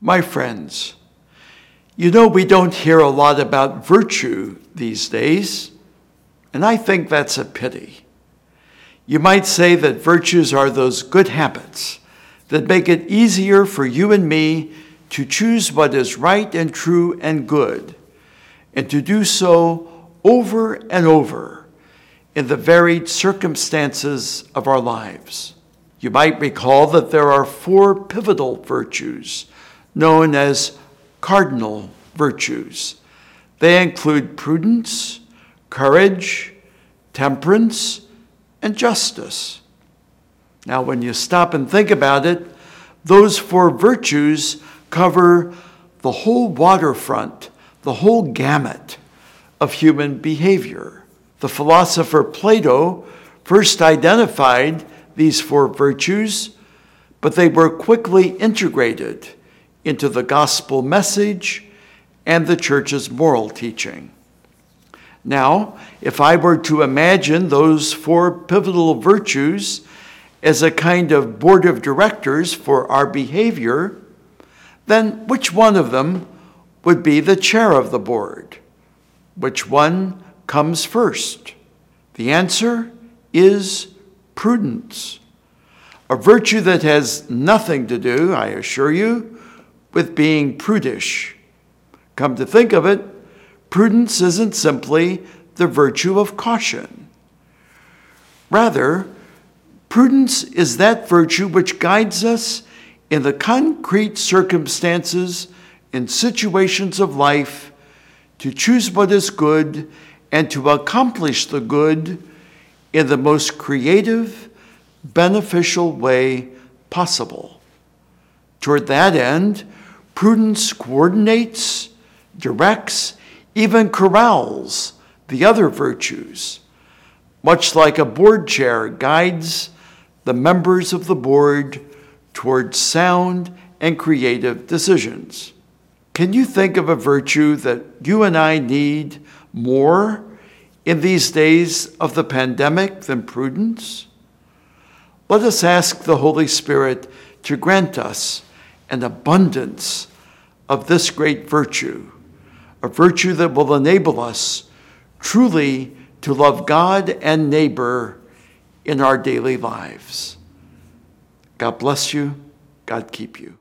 My friends, you know, we don't hear a lot about virtue these days, and I think that's a pity. You might say that virtues are those good habits that make it easier for you and me to choose what is right and true and good, and to do so over and over in the varied circumstances of our lives. You might recall that there are four pivotal virtues known as cardinal virtues. They include prudence, courage, temperance, and justice. Now, when you stop and think about it, those four virtues cover the whole waterfront, the whole gamut of human behavior. The philosopher Plato first identified these four virtues, but they were quickly integrated into the gospel message and the church's moral teaching. Now, if I were to imagine those four pivotal virtues as a kind of board of directors for our behavior, then which one of them would be the chair of the board? Which one comes first? The answer is prudence, a virtue that has nothing to do, I assure you, with being prudish. Come to think of it, prudence isn't simply the virtue of caution. Rather, prudence is that virtue which guides us in the concrete circumstances and situations of life to choose what is good and to accomplish the good in the most creative, beneficial way possible. Toward that end, Prudence coordinates, directs, even corrals the other virtues, much like a board chair guides the members of the board toward sound and creative decisions. Can you think of a virtue that you and I need more in these days of the pandemic than prudence? Let us ask the Holy Spirit to grant us an abundance of this great virtue, a virtue that will enable us truly to love God and neighbor in our daily lives. God bless you. God keep you.